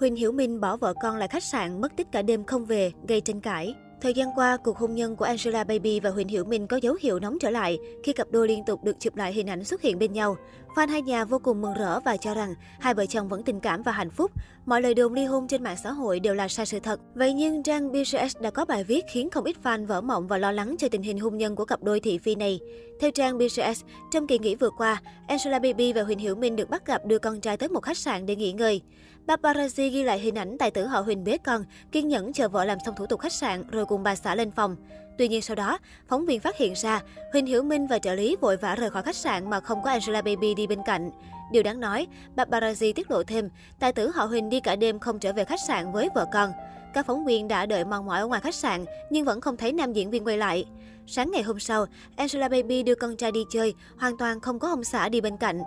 Huỳnh Hiểu Minh bỏ vợ con lại khách sạn, mất tích cả đêm không về, gây tranh cãi. Thời gian qua, cuộc hôn nhân của Angela Baby và Huỳnh Hiểu Minh có dấu hiệu nóng trở lại khi cặp đôi liên tục được chụp lại hình ảnh xuất hiện bên nhau. Fan hai nhà vô cùng mừng rỡ và cho rằng hai vợ chồng vẫn tình cảm và hạnh phúc. Mọi lời đồn ly hôn trên mạng xã hội đều là sai sự thật. Vậy nhưng trang BCS đã có bài viết khiến không ít fan vỡ mộng và lo lắng cho tình hình hôn nhân của cặp đôi thị phi này. Theo trang BCS, trong kỳ nghỉ vừa qua, Angela Baby và Huỳnh Hiểu Minh được bắt gặp đưa con trai tới một khách sạn để nghỉ ngơi. Paparazzi ghi lại hình ảnh tài tử họ Huỳnh bế con, kiên nhẫn chờ vợ làm xong thủ tục khách sạn rồi cùng bà xã lên phòng. Tuy nhiên sau đó, phóng viên phát hiện ra Huỳnh Hiểu Minh và trợ lý vội vã rời khỏi khách sạn mà không có Angela Baby đi bên cạnh. Điều đáng nói, paparazzi tiết lộ thêm, tài tử họ Huỳnh đi cả đêm không trở về khách sạn với vợ con. Các phóng viên đã đợi mòn mỏi ở ngoài khách sạn nhưng vẫn không thấy nam diễn viên quay lại. Sáng ngày hôm sau, Angela Baby đưa con trai đi chơi, hoàn toàn không có ông xã đi bên cạnh.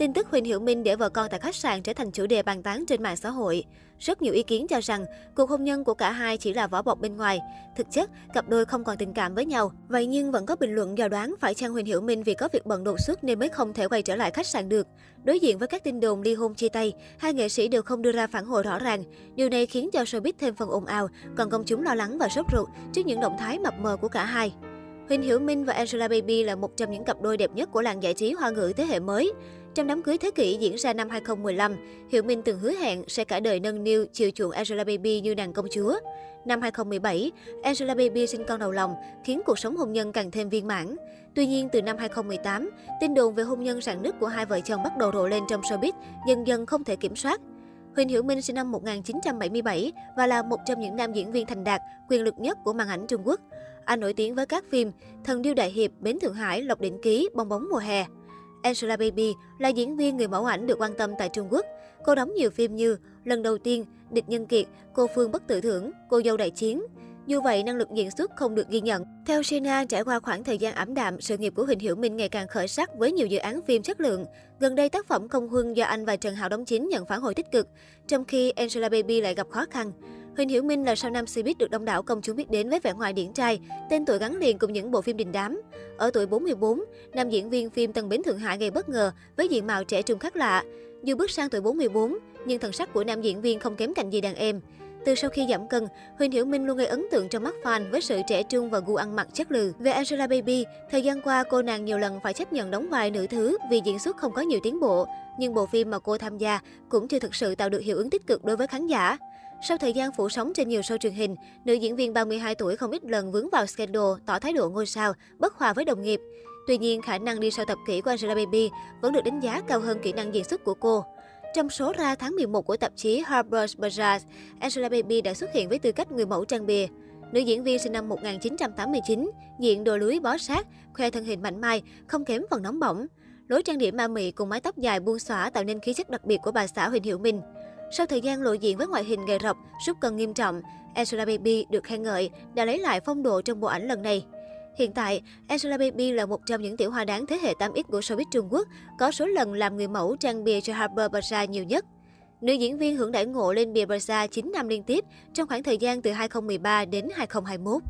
Tin tức Huỳnh Hiểu Minh để vợ con tại khách sạn trở thành chủ đề bàn tán trên mạng xã hội. Rất nhiều ý kiến cho rằng cuộc hôn nhân của cả hai chỉ là vỏ bọc bên ngoài. Thực chất, cặp đôi không còn tình cảm với nhau. Vậy nhưng vẫn có bình luận dò đoán phải chăng Huỳnh Hiểu Minh vì có việc bận đột xuất nên mới không thể quay trở lại khách sạn được. Đối diện với các tin đồn ly hôn chia tay, hai nghệ sĩ đều không đưa ra phản hồi rõ ràng. Điều này khiến cho showbiz thêm phần ồn ào, còn công chúng lo lắng và sốt ruột trước những động thái mập mờ của cả hai. Huỳnh Hiểu Minh và Angela Baby là một trong những cặp đôi đẹp nhất của làng giải trí hoa ngữ thế hệ mới. Trong đám cưới thế kỷ diễn ra năm 2015, Hiểu Minh từng hứa hẹn sẽ cả đời nâng niu chiều chuộng Angela Baby như nàng công chúa. Năm 2017, Angela Baby sinh con đầu lòng, khiến cuộc sống hôn nhân càng thêm viên mãn. Tuy nhiên, từ năm 2018, tin đồn về hôn nhân rạn nứt của hai vợ chồng bắt đầu rộ lên trong showbiz, dần dần không thể kiểm soát. Huỳnh Hiểu Minh sinh năm 1977 và là một trong những nam diễn viên thành đạt, quyền lực nhất của màn ảnh Trung Quốc. Anh nổi tiếng với các phim Thần điêu đại hiệp, Bến Thượng Hải, Lộc đỉnh ký, Bong bóng mùa hè. Angela Baby là diễn viên người mẫu ảnh được quan tâm tại Trung Quốc. Cô đóng nhiều phim như Lần đầu tiên, Địch nhân kiệt, Cô Phương bất tử thưởng, Cô dâu đại chiến. Dù vậy, năng lực diễn xuất không được ghi nhận. Theo Sina, trải qua khoảng thời gian ảm đạm, sự nghiệp của Huỳnh Hiểu Minh ngày càng khởi sắc với nhiều dự án phim chất lượng. Gần đây, tác phẩm Công Huân do anh và Trần Hạo đóng chính nhận phản hồi tích cực, trong khi Angela Baby lại gặp khó khăn. Huỳnh Hiểu Minh là sao nam showbiz được đông đảo công chúng biết đến với vẻ ngoài điển trai, tên tuổi gắn liền cùng những bộ phim đình đám. Ở tuổi 44, nam diễn viên phim Tân Bến Thượng Hải gây bất ngờ với diện mạo trẻ trung khác lạ. Dù bước sang tuổi 44, nhưng thần sắc của nam diễn viên không kém cạnh gì đàn em. Từ sau khi giảm cân, Huỳnh Hiểu Minh luôn gây ấn tượng trong mắt fan với sự trẻ trung và gu ăn mặc chất lừ. Về Angela Baby, thời gian qua cô nàng nhiều lần phải chấp nhận đóng vai nữ thứ vì diễn xuất không có nhiều tiến bộ. Nhưng bộ phim mà cô tham gia cũng chưa thực sự tạo được hiệu ứng tích cực đối với khán giả. Sau thời gian phủ sóng trên nhiều show truyền hình, nữ diễn viên 32 tuổi không ít lần vướng vào scandal, tỏ thái độ ngôi sao, bất hòa với đồng nghiệp. Tuy nhiên, khả năng đi sau tập kỹ của Angela Baby vẫn được đánh giá cao hơn kỹ năng diễn xuất của cô. Trong số ra tháng 11 của tạp chí Harper's Bazaar, Angela Baby đã xuất hiện với tư cách người mẫu trang bìa. Nữ diễn viên sinh năm 1989, diện đồ lưới bó sát, khoe thân hình mạnh mai, không kém phần nóng bỏng. Lối trang điểm ma mị cùng mái tóc dài buông xõa tạo nên khí chất đặc biệt của bà xã Huỳnh Hiểu Minh. Sau thời gian lộ diện với ngoại hình gầy rộc, sút cân nghiêm trọng, Angela Baby được khen ngợi đã lấy lại phong độ trong bộ ảnh lần này. Hiện tại, Angela Baby là một trong những tiểu hoa đáng thế hệ 8X của showbiz Trung Quốc, có số lần làm người mẫu trang bìa cho Harper Bazaar nhiều nhất. Nữ diễn viên hưởng đại ngộ lên bìa Bazaar 9 năm liên tiếp trong khoảng thời gian từ 2013 đến 2021.